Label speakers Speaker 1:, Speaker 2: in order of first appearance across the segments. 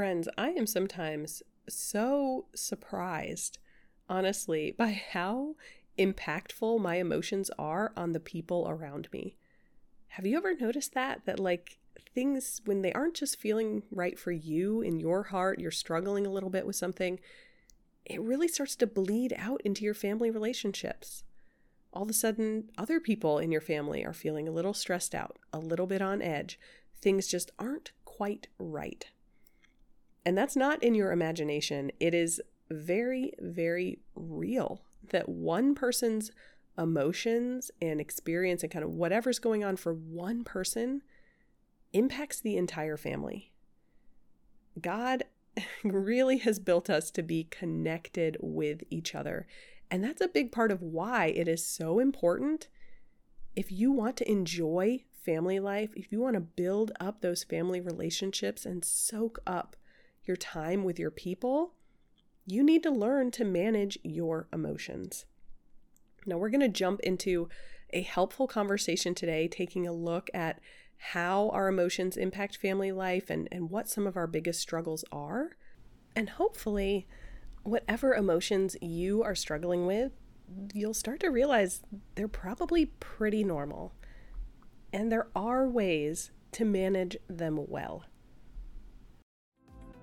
Speaker 1: Friends, I am sometimes so surprised, honestly, by how impactful my emotions are on the people around me. Have you ever noticed that? That, like, things, when they aren't just feeling right for you in your heart, you're struggling a little bit with something, it really starts to bleed out into your family relationships. All of a sudden, other people in your family are feeling a little stressed out, a little bit on edge. Things just aren't quite right. And that's not in your imagination. It is very, very real that one person's emotions and experience and kind of whatever's going on for one person impacts the entire family. God really has built us to be connected with each other. And that's a big part of why it is so important. If you want to enjoy family life, if you want to build up those family relationships and soak up your time with your people, you need to learn to manage your emotions. Now, we're going to jump into a helpful conversation today, taking a look at how our emotions impact family life and, and what some of our biggest struggles are. And hopefully, whatever emotions you are struggling with, you'll start to realize they're probably pretty normal. And there are ways to manage them well.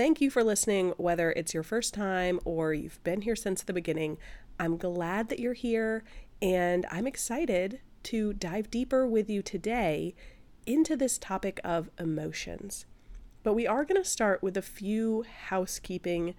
Speaker 1: Thank you for listening, whether it's your first time or you've been here since the beginning. I'm glad that you're here, and I'm excited to dive deeper with you today into this topic of emotions. But we are going to start with a few housekeeping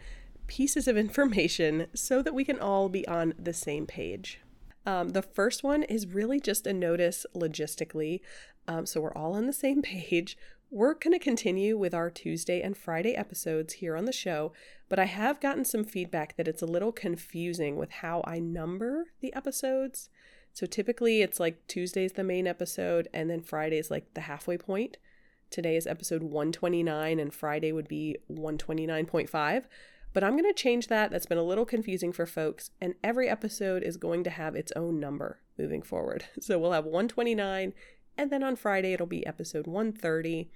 Speaker 1: pieces of information so that we can all be on the same page. Um, the first one is really just a notice logistically, um, so we're all on the same page. We're going to continue with our Tuesday and Friday episodes here on the show, but I have gotten some feedback that it's a little confusing with how I number the episodes. So typically it's like Tuesday's the main episode, and then Friday's like the halfway point. Today is episode 129, and Friday would be 129.5. But I'm going to change that. That's been a little confusing for folks, and every episode is going to have its own number moving forward. So we'll have 129 and then on Friday, it'll be episode 130.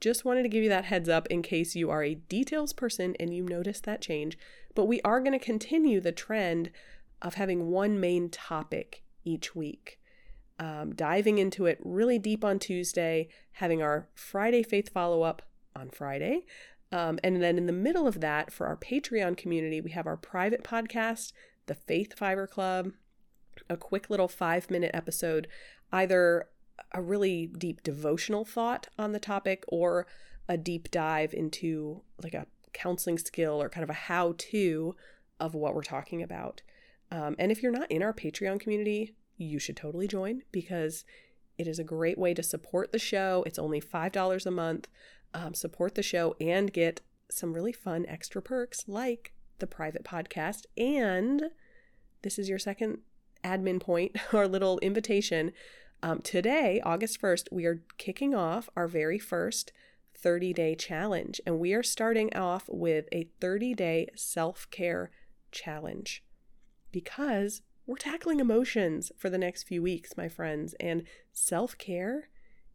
Speaker 1: Just wanted to give you that heads up in case you are a details person and you notice that change. But we are going to continue the trend of having one main topic each week. Um, diving into it really deep on Tuesday, having our Friday faith follow up on Friday. Um, and then in the middle of that, for our Patreon community, we have our private podcast, the Faith Fiver Club, a quick little five minute episode, either a really deep devotional thought on the topic or a deep dive into like a counseling skill or kind of a how to of what we're talking about. Um, and if you're not in our Patreon community, you should totally join because it is a great way to support the show. It's only $5 a month. Um, support the show and get some really fun extra perks like the private podcast. And this is your second admin point or little invitation. Um, today, August 1st, we are kicking off our very first 30 day challenge, and we are starting off with a 30 day self care challenge because we're tackling emotions for the next few weeks, my friends, and self care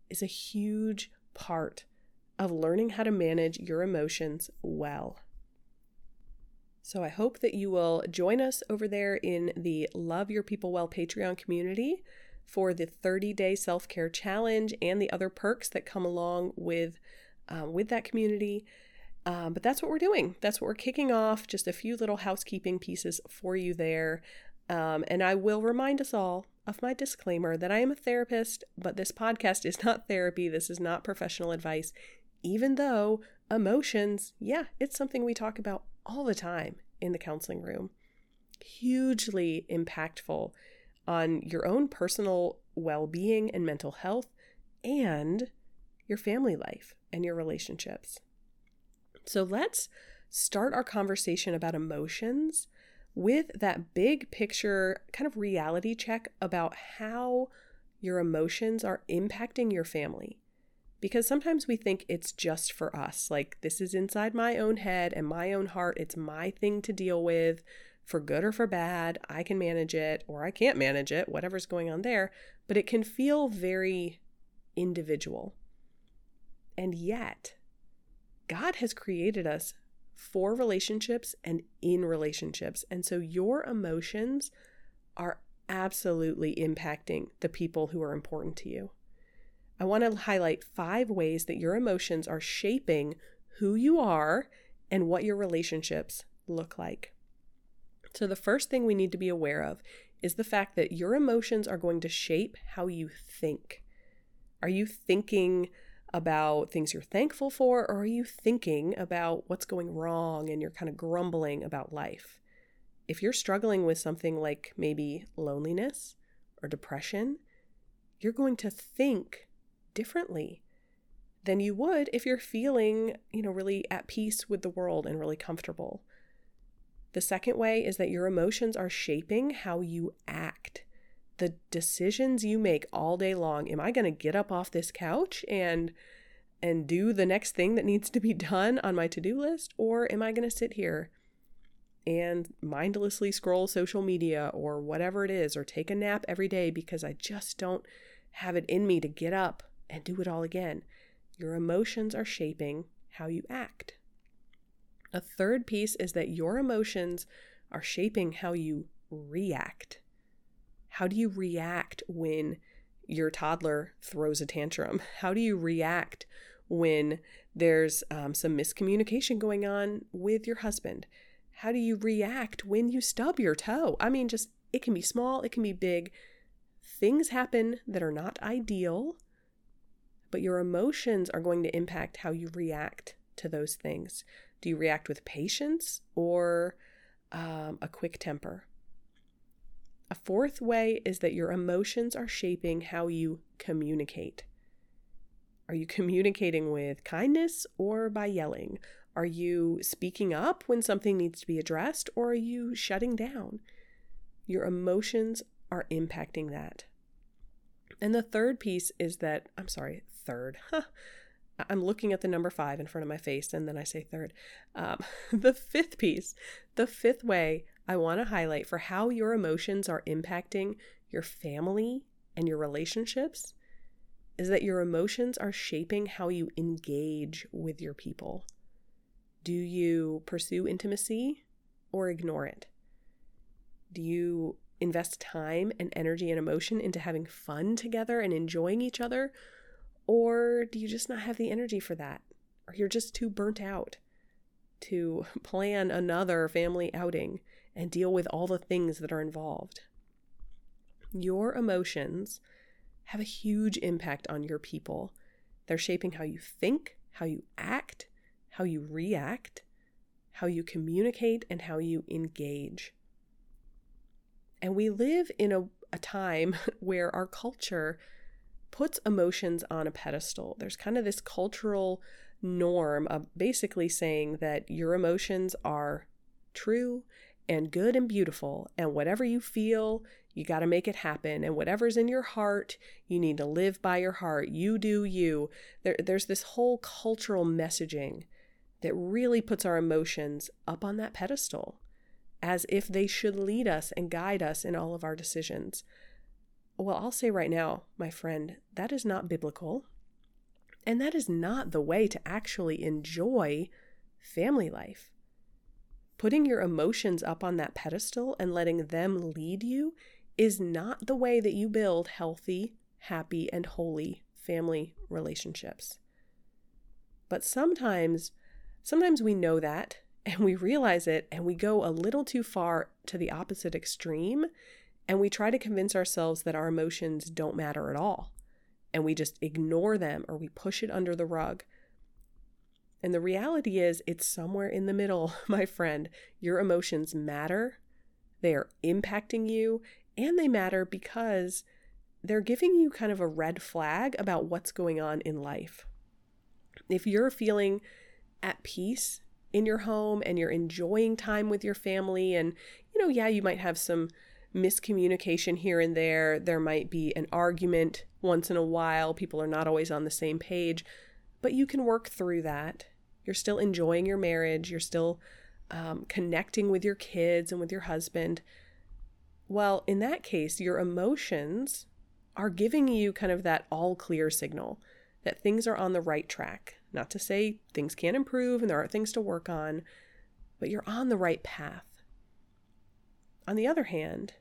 Speaker 1: is a huge part of learning how to manage your emotions well. So I hope that you will join us over there in the Love Your People Well Patreon community for the 30 day self care challenge and the other perks that come along with, um, with that community. Um, but that's what we're doing. That's what we're kicking off. Just a few little housekeeping pieces for you there. Um, and I will remind us all of my disclaimer that I am a therapist, but this podcast is not therapy. This is not professional advice, even though emotions, yeah, it's something we talk about all the time in the counseling room. Hugely impactful on your own personal well being and mental health and your family life and your relationships. So let's start our conversation about emotions with that big picture kind of reality check about how your emotions are impacting your family. Because sometimes we think it's just for us, like this is inside my own head and my own heart, it's my thing to deal with for good or for bad. I can manage it or I can't manage it, whatever's going on there, but it can feel very individual. And yet, God has created us for relationships and in relationships. And so your emotions are absolutely impacting the people who are important to you. I want to highlight five ways that your emotions are shaping who you are and what your relationships look like. So, the first thing we need to be aware of is the fact that your emotions are going to shape how you think. Are you thinking about things you're thankful for, or are you thinking about what's going wrong and you're kind of grumbling about life? If you're struggling with something like maybe loneliness or depression, you're going to think differently than you would if you're feeling, you know, really at peace with the world and really comfortable. The second way is that your emotions are shaping how you act. The decisions you make all day long. Am I going to get up off this couch and and do the next thing that needs to be done on my to-do list or am I going to sit here and mindlessly scroll social media or whatever it is or take a nap every day because I just don't have it in me to get up and do it all again? Your emotions are shaping how you act. A third piece is that your emotions are shaping how you react. How do you react when your toddler throws a tantrum? How do you react when there's um, some miscommunication going on with your husband? How do you react when you stub your toe? I mean, just it can be small, it can be big. Things happen that are not ideal, but your emotions are going to impact how you react to those things. Do you react with patience or um, a quick temper? A fourth way is that your emotions are shaping how you communicate. Are you communicating with kindness or by yelling? Are you speaking up when something needs to be addressed or are you shutting down? Your emotions are impacting that. And the third piece is that, I'm sorry, third. Huh, I'm looking at the number five in front of my face, and then I say third. Um, the fifth piece, the fifth way I want to highlight for how your emotions are impacting your family and your relationships is that your emotions are shaping how you engage with your people. Do you pursue intimacy or ignore it? Do you invest time and energy and emotion into having fun together and enjoying each other? Or do you just not have the energy for that? Or you're just too burnt out to plan another family outing and deal with all the things that are involved? Your emotions have a huge impact on your people. They're shaping how you think, how you act, how you react, how you communicate, and how you engage. And we live in a, a time where our culture puts emotions on a pedestal. There's kind of this cultural norm of basically saying that your emotions are true and good and beautiful, and whatever you feel, you got to make it happen. And whatever's in your heart, you need to live by your heart. You do you. There, there's this whole cultural messaging that really puts our emotions up on that pedestal as if they should lead us and guide us in all of our decisions. Well, I'll say right now, my friend, that is not biblical. And that is not the way to actually enjoy family life. Putting your emotions up on that pedestal and letting them lead you is not the way that you build healthy, happy, and holy family relationships. But sometimes, sometimes we know that and we realize it and we go a little too far to the opposite extreme and we try to convince ourselves that our emotions don't matter at all. And we just ignore them or we push it under the rug. And the reality is, it's somewhere in the middle, my friend. Your emotions matter, they are impacting you, and they matter because they're giving you kind of a red flag about what's going on in life. If you're feeling at peace in your home and you're enjoying time with your family and you know yeah you might have some miscommunication here and there. There might be an argument once in a while. People are not always on the same page but you can work through that. You're still enjoying your marriage. You're still um, connecting with your kids and with your husband. Well in that case your emotions are giving you kind of that all clear signal that things are on the right track. Not to say things can't improve and there are things to work on, but you're on the right path. On the other hand,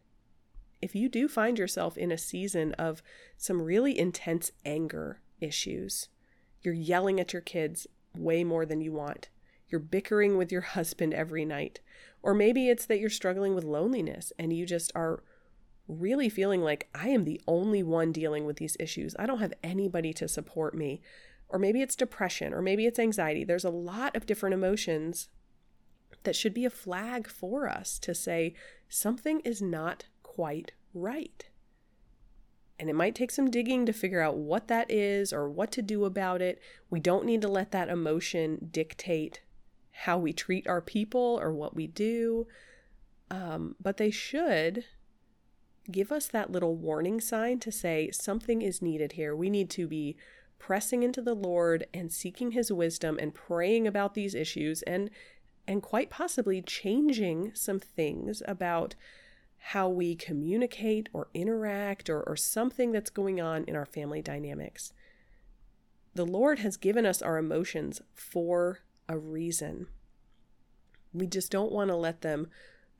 Speaker 1: if you do find yourself in a season of some really intense anger issues, you're yelling at your kids way more than you want, you're bickering with your husband every night, or maybe it's that you're struggling with loneliness and you just are really feeling like I am the only one dealing with these issues. I don't have anybody to support me or maybe it's depression, or maybe it's anxiety. There's a lot of different emotions that should be a flag for us to say something is not quite right. And it might take some digging to figure out what that is or what to do about it. We don't need to let that emotion dictate how we treat our people or what we do. Um, but they should give us that little warning sign to say something is needed here. We need to be pressing into the Lord and seeking his wisdom and praying about these issues and and quite possibly changing some things about how we communicate or interact or, or something that's going on in our family dynamics. The Lord has given us our emotions for a reason. We just don't want to let them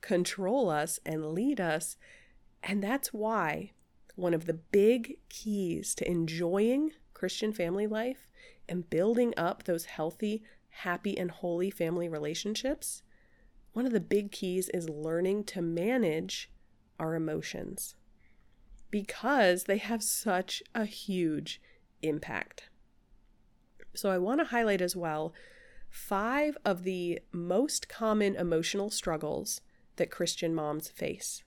Speaker 1: control us and lead us. And that's why one of the big keys to enjoying Christian family life and building up those healthy, happy, and holy family relationships, one of the big keys is learning to manage our emotions because they have such a huge impact. So, I want to highlight as well five of the most common emotional struggles that Christian moms face.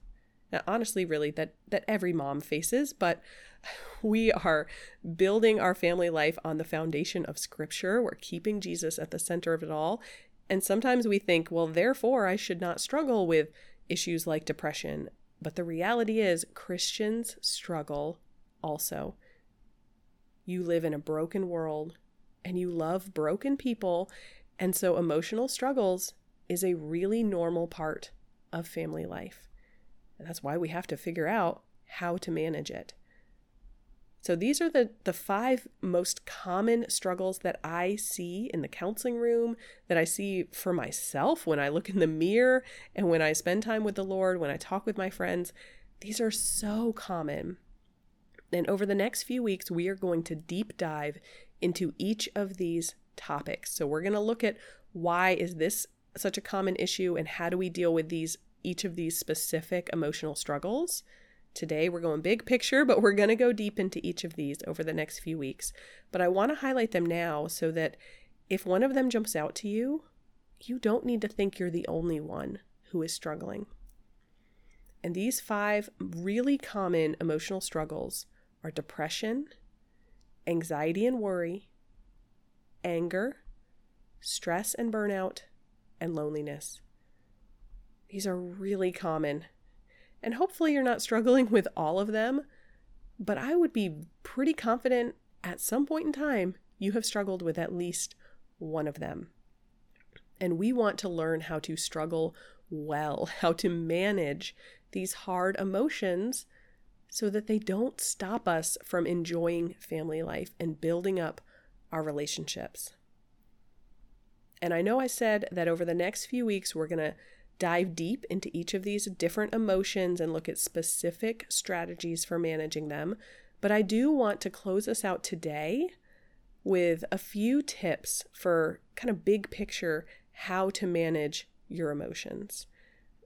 Speaker 1: Now, honestly, really, that, that every mom faces, but we are building our family life on the foundation of scripture. We're keeping Jesus at the center of it all. And sometimes we think, well, therefore, I should not struggle with issues like depression. But the reality is, Christians struggle also. You live in a broken world and you love broken people. And so, emotional struggles is a really normal part of family life. And that's why we have to figure out how to manage it. So these are the, the five most common struggles that I see in the counseling room, that I see for myself when I look in the mirror and when I spend time with the Lord, when I talk with my friends. These are so common. And over the next few weeks, we are going to deep dive into each of these topics. So we're going to look at why is this such a common issue and how do we deal with these each of these specific emotional struggles. Today, we're going big picture, but we're going to go deep into each of these over the next few weeks. But I want to highlight them now so that if one of them jumps out to you, you don't need to think you're the only one who is struggling. And these five really common emotional struggles are depression, anxiety and worry, anger, stress and burnout, and loneliness. These are really common and hopefully, you're not struggling with all of them, but I would be pretty confident at some point in time you have struggled with at least one of them. And we want to learn how to struggle well, how to manage these hard emotions so that they don't stop us from enjoying family life and building up our relationships. And I know I said that over the next few weeks, we're going to dive deep into each of these different emotions and look at specific strategies for managing them. But I do want to close us out today with a few tips for kind of big picture how to manage your emotions.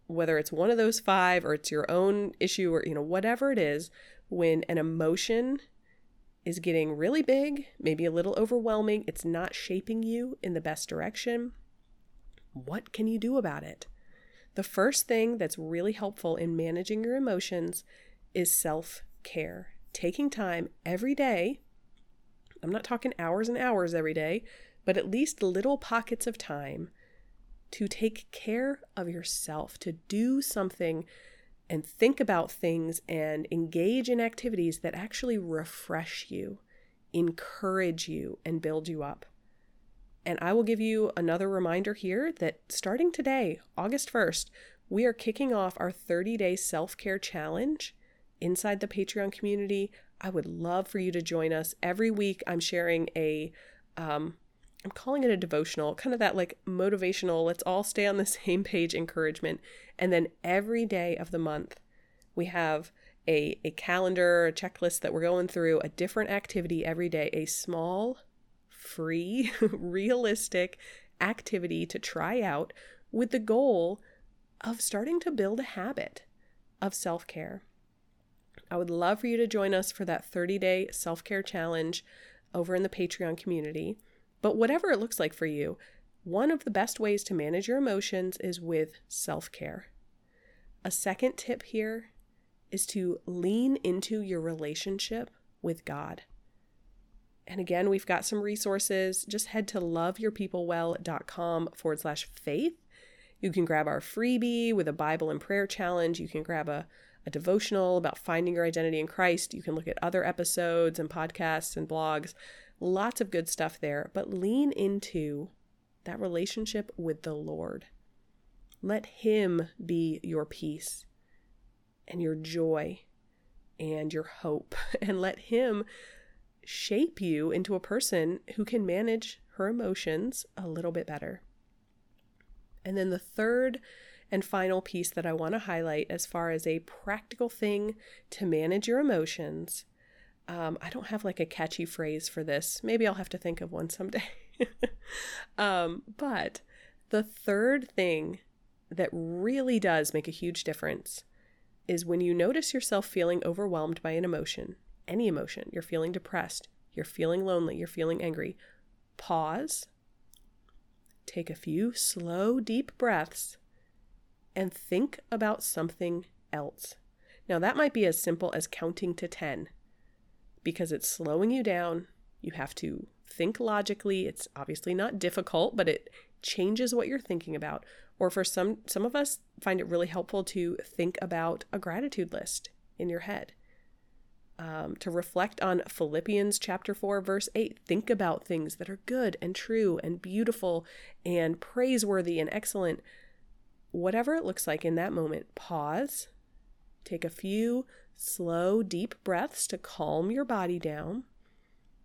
Speaker 1: Whether it's one of those five or it's your own issue or you know whatever it is, when an emotion is getting really big, maybe a little overwhelming, it's not shaping you in the best direction, what can you do about it? The first thing that's really helpful in managing your emotions is self care. Taking time every day, I'm not talking hours and hours every day, but at least little pockets of time to take care of yourself, to do something and think about things and engage in activities that actually refresh you, encourage you, and build you up. And I will give you another reminder here that starting today, August 1st, we are kicking off our 30 day self care challenge inside the Patreon community. I would love for you to join us. Every week, I'm sharing a, um, I'm calling it a devotional, kind of that like motivational, let's all stay on the same page encouragement. And then every day of the month, we have a, a calendar, a checklist that we're going through, a different activity every day, a small, free, realistic activity to try out with the goal of starting to build a habit of self care. I would love for you to join us for that 30 day self care challenge over in the Patreon community. But whatever it looks like for you, one of the best ways to manage your emotions is with self care. A second tip here is to lean into your relationship with God. And again, we've got some resources. Just head to loveyourpeoplewell.com forward slash faith. You can grab our freebie with a Bible and prayer challenge. You can grab a, a devotional about finding your identity in Christ. You can look at other episodes and podcasts and blogs. Lots of good stuff there. But lean into that relationship with the Lord. Let Him be your peace and your joy and your hope, and let Him shape you into a person who can manage her emotions a little bit better. And then the third and final piece that I want to highlight as far as a practical thing to manage your emotions. Um, I don't have like a catchy phrase for this. Maybe I'll have to think of one someday. um, but the third thing that really does make a huge difference is when you notice yourself feeling overwhelmed by an emotion, any emotion, you're feeling depressed, you're feeling lonely, you're feeling angry, pause, take a few slow, deep breaths, and think about something else. Now, that might be as simple as counting to 10 because it's slowing you down. You have to think logically. It's obviously not difficult, but it changes what you're thinking about. Or for some some of us find it really helpful to think about a gratitude list in your head um, to reflect on Philippians chapter 4, verse 8. Think about things that are good and true and beautiful and praiseworthy and excellent. Whatever it looks like in that moment, pause, take a few slow, deep breaths to calm your body down,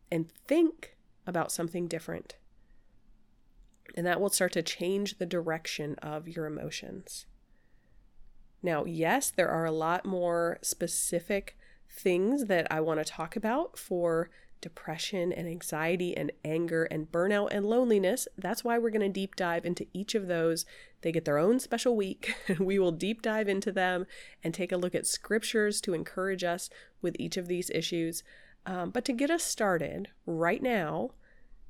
Speaker 1: and think about something different. And that will start to change the direction of your emotions. Now, yes, there are a lot more specific things that I want to talk about for depression and anxiety and anger and burnout and loneliness. That's why we're going to deep dive into each of those. They get their own special week. we will deep dive into them and take a look at scriptures to encourage us with each of these issues. Um, but to get us started right now,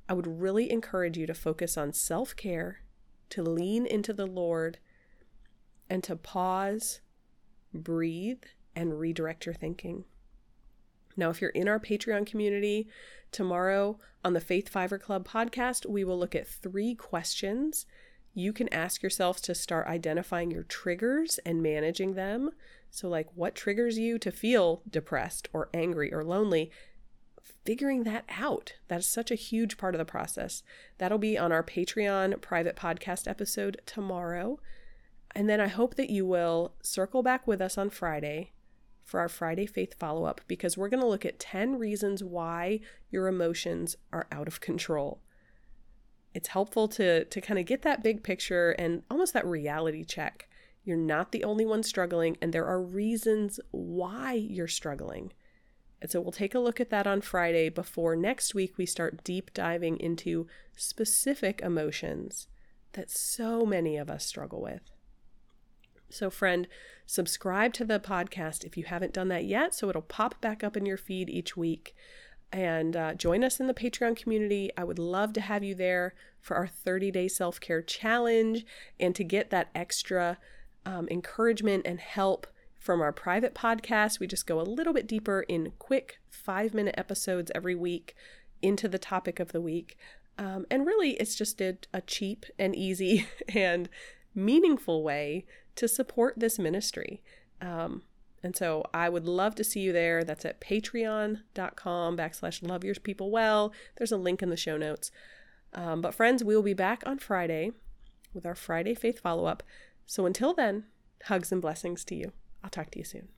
Speaker 1: I would really encourage you to focus on self care, to lean into the Lord, and to pause, breathe, and redirect your thinking. Now, if you're in our Patreon community, tomorrow on the Faith Fiver Club podcast, we will look at three questions you can ask yourself to start identifying your triggers and managing them. So, like, what triggers you to feel depressed or angry or lonely? Figuring that out. That is such a huge part of the process. That'll be on our Patreon private podcast episode tomorrow. And then I hope that you will circle back with us on Friday for our Friday Faith follow up because we're going to look at 10 reasons why your emotions are out of control. It's helpful to, to kind of get that big picture and almost that reality check. You're not the only one struggling, and there are reasons why you're struggling. And so we'll take a look at that on Friday before next week we start deep diving into specific emotions that so many of us struggle with. So, friend, subscribe to the podcast if you haven't done that yet, so it'll pop back up in your feed each week. And uh, join us in the Patreon community. I would love to have you there for our 30 day self care challenge and to get that extra um, encouragement and help from our private podcast. We just go a little bit deeper in quick five minute episodes every week into the topic of the week. Um, and really, it's just a, a cheap and easy and meaningful way to support this ministry. Um, and so I would love to see you there. That's at patreon.com backslash love your people well. There's a link in the show notes. Um, but friends, we will be back on Friday with our Friday faith follow up. So until then, hugs and blessings to you. I'll talk to you soon.